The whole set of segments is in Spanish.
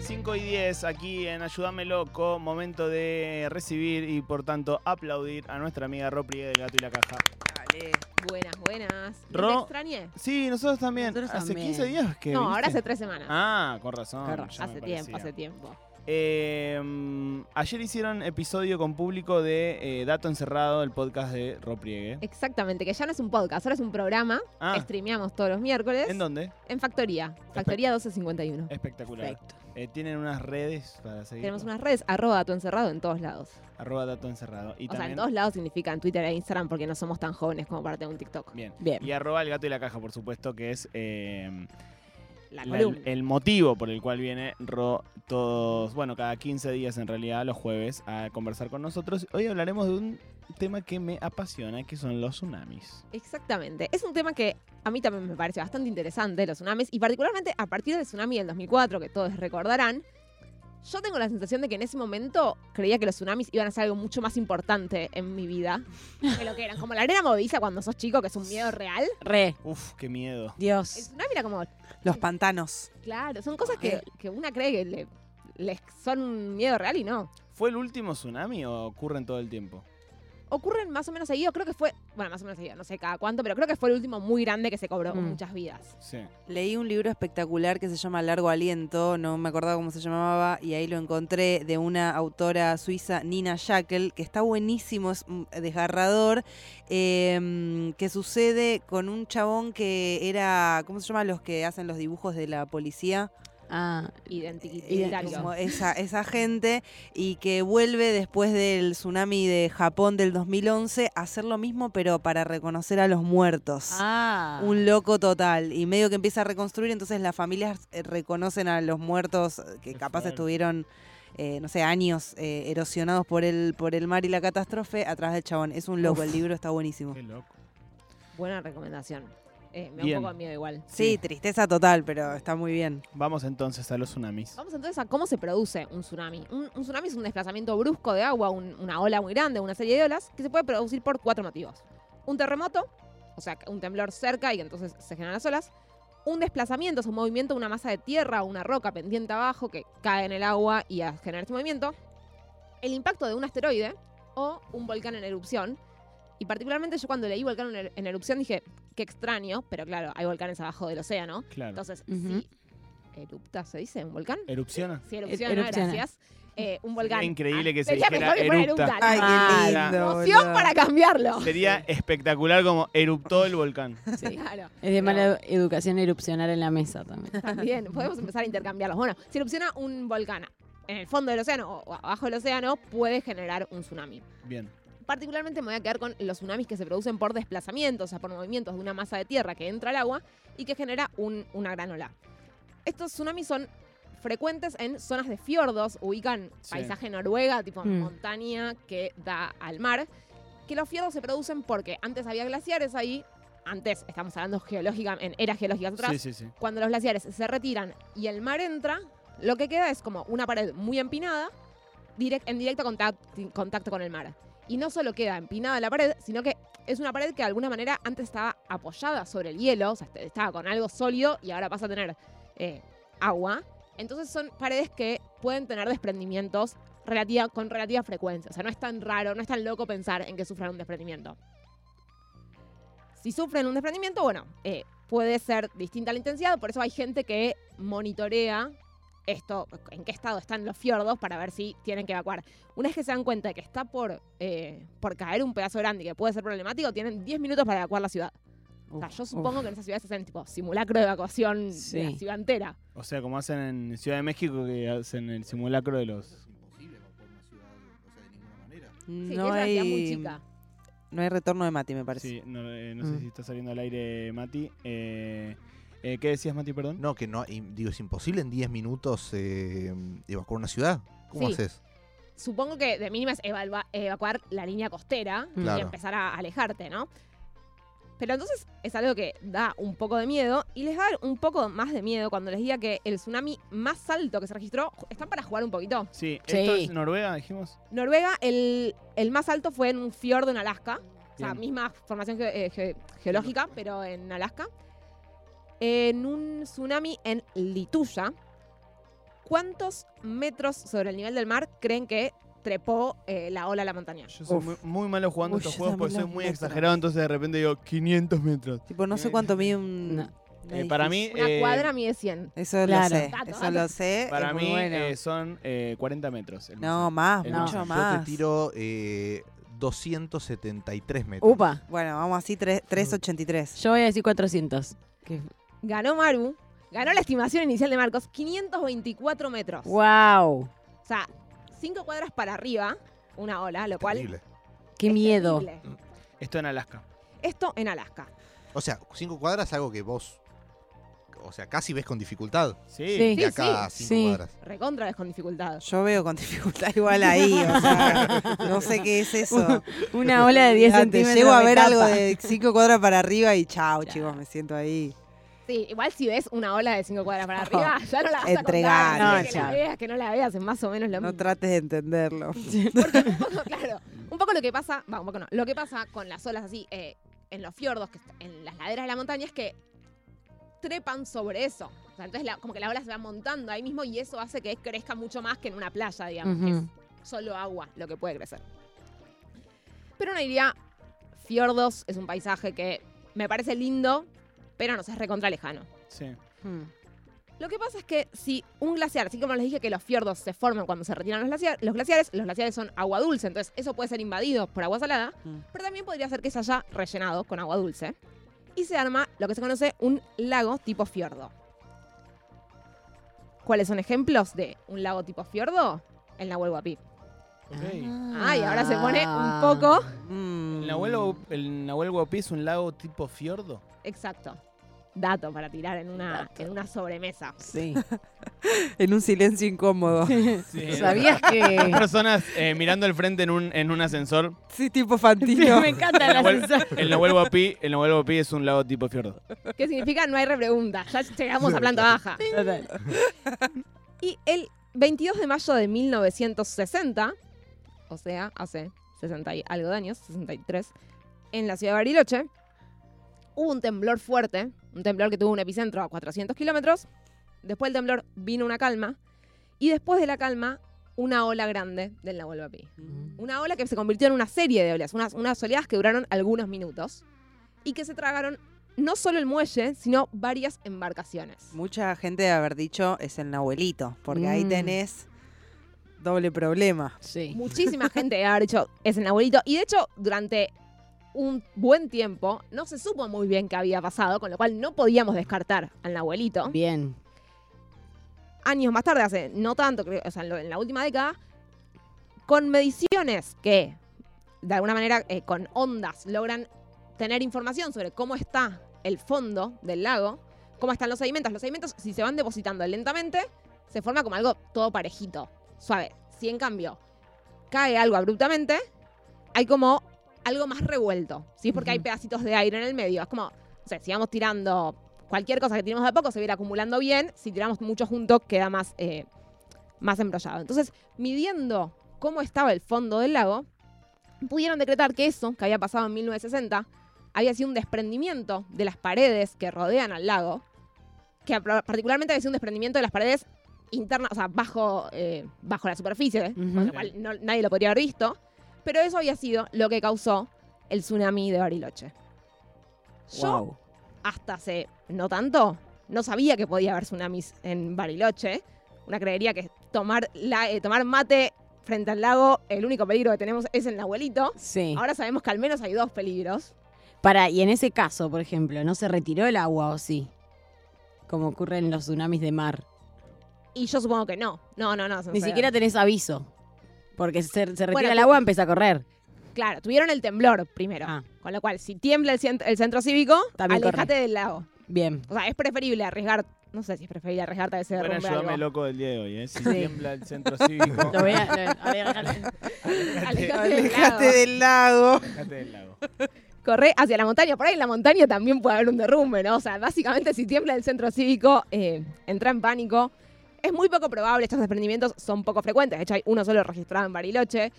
5 y 10 aquí en Ayúdame Loco, momento de recibir y por tanto aplaudir a nuestra amiga Ro del Gato y la Caja. ¿No Ro- ¿Te extrañé? Sí, nosotros también. Nosotros hace también. 15 días que. No, ahora viniste? hace tres semanas. Ah, con razón. Hace tiempo, parecía. hace tiempo. Eh, ayer hicieron episodio con público de eh, Dato Encerrado, el podcast de Ro Priegue. Exactamente, que ya no es un podcast, ahora es un programa. Ah, Streameamos todos los miércoles. ¿en dónde? En Factoría. Factoría 1251. Espectacular. Perfecto. Eh, Tienen unas redes para seguir. Tenemos unas redes, arroba dato encerrado en todos lados. Arroba Dato Encerrado. Y o sea, en todos lados significa en Twitter e Instagram porque no somos tan jóvenes como para tener un TikTok. Bien. Bien. Y arroba el gato y la caja, por supuesto, que es eh, La la- columna. el motivo por el cual viene Ro todos, bueno, cada 15 días en realidad, los jueves, a conversar con nosotros. Hoy hablaremos de un tema que me apasiona, que son los tsunamis. Exactamente. Es un tema que a mí también me parece bastante interesante, los tsunamis, y particularmente a partir del tsunami del 2004, que todos recordarán, yo tengo la sensación de que en ese momento creía que los tsunamis iban a ser algo mucho más importante en mi vida que lo que eran. Como la arena movediza cuando sos chico, que es un miedo real. Re. Uf, qué miedo. El Dios. tsunami era como, Los pantanos. claro, son cosas que, que una cree que le, les son un miedo real y no. ¿Fue el último tsunami o ocurren todo el tiempo? Ocurren más o menos seguido, creo que fue, bueno, más o menos seguido, no sé cada cuánto, pero creo que fue el último muy grande que se cobró con Mm. muchas vidas. Sí. Leí un libro espectacular que se llama Largo Aliento, no me acordaba cómo se llamaba, y ahí lo encontré de una autora suiza, Nina Schackel, que está buenísimo, es desgarrador, eh, que sucede con un chabón que era, ¿cómo se llama? Los que hacen los dibujos de la policía. Ah, como esa, esa gente y que vuelve después del tsunami de Japón del 2011 a hacer lo mismo pero para reconocer a los muertos. ah. Un loco total. Y medio que empieza a reconstruir, entonces las familias eh, reconocen a los muertos eh, que capaz estuvieron, eh, no sé, años eh, erosionados por el, por el mar y la catástrofe atrás del chabón. Es un loco, Uf. el libro está buenísimo. Qué loco. Buena recomendación. Eh, me da Bien. un poco de miedo igual. Sí, tristeza total, pero está muy bien. Vamos entonces a los tsunamis. Vamos entonces a cómo se produce un tsunami. Un, un tsunami es un desplazamiento brusco de agua, un- una ola muy grande, una serie de olas, que se puede producir por cuatro motivos. Un terremoto, o sea, un temblor cerca y entonces se generan las olas. Un desplazamiento es un movimiento de una masa de tierra o una roca pendiente abajo que cae en el agua y a generar este movimiento. El impacto de un asteroide o un volcán en erupción. Y particularmente yo cuando leí volcán en, er- erupción dije, qué extraño, pero claro, hay volcanes abajo del océano. Claro. Entonces, Ujú. si erupta, ¿se dice? ¿Un volcán? ¿Erupciona? Sí, erupciona, erupciona. gracias. Eh, un volcán. Sería increíble que se sería dijera mejor que poner erupta. erupta, Ay, qué Ah, lindo. Emoción para cambiarlo. Sería espectacular como eruptó el volcán. Claro. Es de mala educación erupcionar en la mesa también. También podemos empezar a intercambiarlos. Bueno, si erupciona un volcán en el fondo del océano o abajo del océano, puede generar un tsunami. Bien. Particularmente me voy a quedar con los tsunamis que se producen por desplazamientos, o sea, por movimientos de una masa de tierra que entra al agua y que genera un- una gran ola. Estos tsunamis son frecuentes en zonas de fiordos, ubican Sí. paisaje Noruega, tipo Mm. montaña que da al mar, que los fiordos se producen porque antes había glaciares ahí, antes estamos hablando geológica, en eras geológicas atrás, Sí, sí, sí. cuando los glaciares se retiran y el mar entra, lo que queda es como una pared muy empinada direct- en directo contacto, contacto con el mar. Y no solo queda empinada la pared, sino que es una pared que de alguna manera antes estaba apoyada sobre el hielo, o sea, este- estaba con algo sólido y ahora pasa a tener eh, agua. Entonces son paredes que pueden tener desprendimientos con relativa frecuencia. O sea, no es tan raro, no es tan loco pensar en que sufran un desprendimiento. Si sufren un desprendimiento, bueno, eh, puede ser distinta la intensidad, por eso hay gente que monitorea esto, en qué estado están los fiordos para ver si tienen que evacuar. Una vez que se dan cuenta de que está por, eh, por caer un pedazo grande y que puede ser problemático, tienen 10 minutos para evacuar la ciudad. O sea, yo supongo que en esas ciudades hacen tipo simulacro de evacuación de la ciudad entera. O sea, como hacen en Ciudad de México, que hacen el simulacro de los. imposible evacuar una ciudad, o sea, de ninguna manera. Sí, que no, es una ciudad muy hay, chica. no hay retorno de Mati, me parece. Sí, no, eh, no sé Mm. si está saliendo al aire Mati. Eh, eh, ¿Qué decías, Mati, perdón? No, que no, y digo, es imposible en 10 minutos eh, evacuar una ciudad. ¿Cómo Sí. haces? Supongo que de mínima es evalua- evacuar la línea costera y empezar a alejarte, ¿no? Pero entonces es algo que da un poco de miedo y les va a dar un poco más de miedo cuando les diga que el tsunami más alto que se registró, ¿están para jugar un poquito? Sí, Sí. esto es Noruega, dijimos. Noruega, el, el más alto fue en un fiordo en Alaska. O sea, misma formación ge- eh, ge- geológica, pero en Alaska. En un tsunami en Lituya. ¿Cuántos metros sobre el nivel del mar creen que trepó eh, la ola a la montaña? Yo soy muy, muy malo jugando Uy, estos juegos porque soy muy metros. exagerado, entonces de repente digo 500 metros. Tipo, no sé cuánto mide un. Eh, para mí. Una eh, cuadra mide 100. Eso Claro. lo sé. Eso lo sé. Para mí bueno. eh, son eh, 40 metros. el No, más el mucho más. más. Yo te tiro eh, 273 metros. Upa. Bueno, vamos así, tres- 383. Yo voy a decir 400. Que- Ganó Maru. Ganó la estimación inicial de Marcos, 524 metros. ¡Wow! O sea, 5 cuadras para arriba, una ola, lo cual Terrible. ¡Qué es miedo! terrible. Esto en Alaska. Esto en Alaska. O sea, 5 cuadras es algo que vos. O sea, casi ves con dificultad. Sí. Sí. De acá a 5 sí. cuadras. Recontra ves con dificultad. Yo veo con dificultad igual ahí. O sea, no sé qué es eso. Una ola de 10 Olvidate, centímetros. Llego a ver algo de 5 cuadras para arriba y chao, Chao. chicos, me siento ahí. Sí, igual si ves una ola de 5 cuadras para arriba, ya no la vas a Entregar. contar. No, que la veas, que no la veas, es más o menos lo No mismo. trates de entenderlo. Porque un poco, claro, un poco lo que pasa, va, un poco no, lo que pasa con las olas así, eh, en los fiordos, que en las laderas de la montaña, es que trepan sobre eso. O sea, entonces la- como que la ola se va montando ahí mismo y eso hace que crezca mucho más que en una playa, digamos, que es solo agua lo que puede crecer. Pero uno diría, fiordos es un paisaje que me parece lindo, pero nos es recontra lejano. Sí. Hmm. Lo que pasa es que si un glaciar, así como les dije que los fiordos se forman cuando se retiran los, glaciar- los glaciares, los glaciares son agua dulce, entonces eso puede ser invadido por agua salada, Mm. pero también podría ser que se haya rellenado con agua dulce y se arma lo que se conoce un lago tipo fiordo. ¿Cuáles son ejemplos de un lago tipo fiordo? El Nahuel Huapi. Ok. Ah, y ahora se pone un Ah. poco... Mm. ¿El Nahuel, el Nahuel Huapi es un lago tipo fiordo? Exacto. Dato para tirar en una, Dato. en una sobremesa. Sí. En un silencio incómodo. Sí. ¿Sabías que.? personas eh, mirando al frente en un, en un ascensor. Sí, tipo Fantino. me encanta el El ascensor. el Nahuel Huapi, el Nahuel Huapi es un lago tipo fiordo. ¿Qué significa? No hay repregunta. Ya llegamos a planta baja. Total. Y el 22 de mayo de 1960, o sea, hace 60 y algo de años, 63, en la ciudad de Bariloche, hubo un temblor fuerte, un temblor que tuvo un epicentro a 400 kilómetros. Después del temblor vino una calma. Y después de la calma, una ola grande del Nahuel Huapi. Una ola que se convirtió en una serie de olas, unas, unas oleadas que duraron algunos minutos y que se tragaron no solo el muelle, sino varias embarcaciones. Mucha gente debe haber dicho es el Nahuelito, porque ahí Mm. tenés doble problema. Sí. Muchísima gente debe haber dicho es el abuelito. Y de hecho, durante un buen tiempo no se supo muy bien qué había pasado, con lo cual no podíamos descartar al abuelito. Bien. Años más tarde, hace no tanto, creo, o sea, en, la última década, con mediciones que, de alguna manera, eh, con ondas, logran tener información sobre cómo está el fondo del lago, cómo están los sedimentos. Los sedimentos, si se van depositando lentamente, se forma como algo todo parejito, suave. Si en cambio cae algo abruptamente, hay como algo más revuelto. ¿sí? Porque hay pedacitos de aire en el medio. Es como, o sea, si vamos tirando cualquier cosa que tiremos de poco, se va a ir acumulando bien. Si tiramos mucho junto, queda más, eh, más embrollado. Entonces, midiendo cómo estaba el fondo del lago, pudieron decretar que eso, que había pasado en 1960, había sido un desprendimiento de las paredes que rodean al lago, que particularmente había sido un desprendimiento de las paredes internas, o sea, bajo, eh, bajo la superficie, con lo cual no- nadie lo podría haber visto, pero eso había sido lo que causó el tsunami de Bariloche. Yo, Wow. hasta hace no tanto, no sabía que podía haber tsunamis en Bariloche. Una creería que tomar, la, eh, tomar mate frente al lago, el único peligro que tenemos es el abuelito. Sí. Ahora sabemos que al menos hay dos peligros. Para, y en ese caso, por ejemplo, ¿no se retiró el agua o sí? Como ocurre en los tsunamis de mar. Y yo supongo que no. No, no, no. Ni siquiera tenés aviso. Porque se, se retira Bueno, el agua, empieza a correr. Claro, tuvieron el temblor primero. Ah. Con lo cual, si tiembla el, cent- el centro cívico, También alejate del lago. Bien. O sea, es preferible arriesgar. No sé si es preferible arriesgarte a que se Bueno, derrumbe ayúdame algo. loco del día de hoy, ¿eh? Si Sí. tiembla el centro cívico, Lo voy a. Alejate del Alejate lago. del lago. alejate del lago. corre hacia la montaña. Por ahí en la montaña también puede haber un derrumbe, ¿no? O sea, básicamente si tiembla el centro cívico, eh, entra en pánico. Es muy poco probable, estos desprendimientos son poco frecuentes. De hecho, hay uno solo registrado en Bariloche,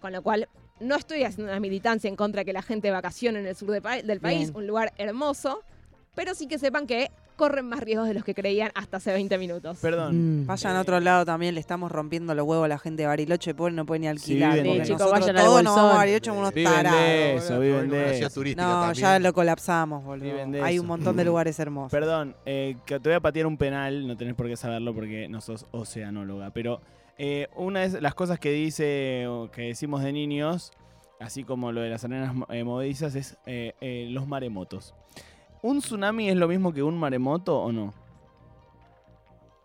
con lo cual no estoy haciendo una militancia en contra de que la gente vacacione en el sur de pa- del país, Bien. un lugar hermoso, pero sí que sepan que corren más riesgos de los que creían hasta hace 20 minutos. Perdón. Mm. Vayan a otro lado también, le estamos rompiendo los huevos a la gente de Bariloche, pobre, no puede ni alquilar. viven porque Sí, chicos, nosotros vayan al todos nos vamos a. Bariloche como unos Viven de eso, boludo. viven de eso. No, también. ya lo colapsamos, boludo. Viven de Hay eso. un montón de lugares hermosos. Perdón, eh, que te voy a patear un penal, no tenés por qué saberlo porque no sos oceanóloga, pero eh, una de las cosas que dice o que decimos de niños, así como lo de las arenas eh, movedizas, es eh, eh, los maremotos. ¿Un tsunami es lo mismo que un maremoto o no?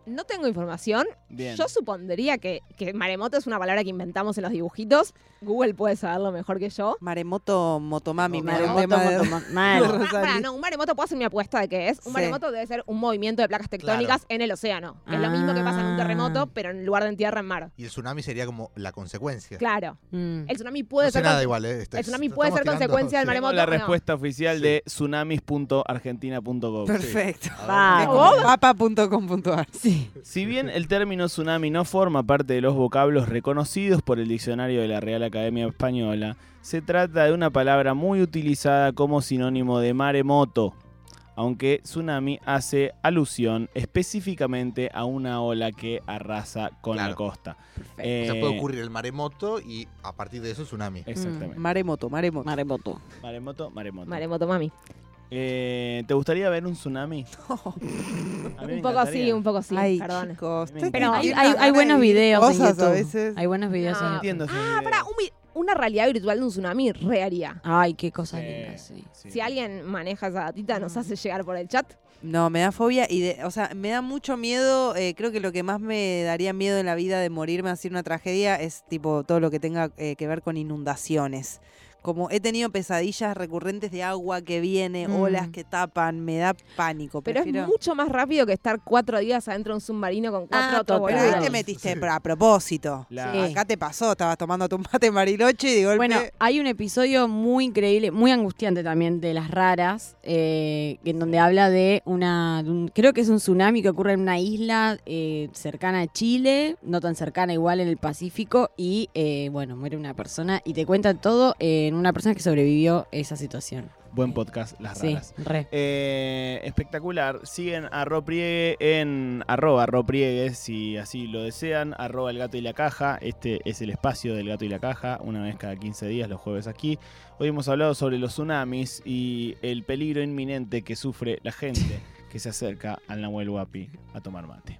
No tengo información. Bien. Yo supondría que, que maremoto es una palabra que inventamos en los dibujitos. Google puede saberlo mejor que yo. Maremoto Motomami, Maremoto, tema de- moto- mal. Ah, pará, no, un maremoto puedo hacer mi apuesta de que es. Un Sí. maremoto debe ser un movimiento de placas tectónicas en el océano. que Es lo mismo que pasa en un Ah. terremoto, pero en lugar de en tierra, en mar. Y el tsunami sería como la consecuencia. Claro. Mm. El tsunami puede no sé ser. nada igual, ¿eh? Esto el tsunami puede ser tirando- consecuencia del maremoto. Tengo la respuesta oficial Sí. de tsunamis.argentina.gov. Perfecto. Papa.com.ar. Sí. Si bien el término tsunami no forma parte de los vocablos reconocidos por el diccionario de la Real Academia Española, se trata de una palabra muy utilizada como sinónimo de maremoto, aunque tsunami hace alusión específicamente a una ola que arrasa con la costa. O sea, puede Eh, ocurrir el maremoto y a partir de eso tsunami. Exactamente. Maremoto, maremoto. Maremoto. Maremoto, maremoto. Maremoto, mami. Eh, ¿Te gustaría ver un tsunami? Un poco sí, un poco sí. Ay, perdón. chicos. Pero hay, buenos videos en cosas YouTube. a veces. Hay buenos videos en YouTube. Ah, pará, un vi- una realidad virtual de un tsunami re haría. Ay, qué cosa Sí, linda, sí. sí. Si alguien maneja esa datita, nos hace llegar por el chat. No, me da fobia y, de, o sea, me da mucho miedo. eh, creo que lo que más me daría miedo en la vida de morirme así una tragedia es tipo todo lo que tenga eh, que ver con inundaciones. Como he tenido pesadillas recurrentes de agua que viene, Mm. olas que tapan, me da pánico. Pero Prefiero... es mucho más rápido que estar cuatro días adentro de un submarino con cuatro Ah, otros pero ahí te metiste pero a propósito. La- Sí. Acá te pasó, estabas tomando tu mate en Bariloche y de golpe... Bueno, hay un episodio muy increíble, muy angustiante también de las raras, eh, en donde habla de una, de un- creo que es un tsunami que ocurre en una isla eh, cercana a Chile, no tan cercana igual en el Pacífico, y eh, bueno, muere una persona y te cuentan todo en una persona que sobrevivió esa situación. Buen podcast, Las Sí, Raras. re. Eh, espectacular. Siguen a Ro Priegue en arroba Ro Priegue si así lo desean. Arroba el gato y la caja. Este es el espacio del gato y la caja. Una vez cada 15 días, los jueves aquí. Hoy hemos hablado sobre los tsunamis y el peligro inminente que sufre la gente que se acerca al Nahuel Huapi a tomar mate.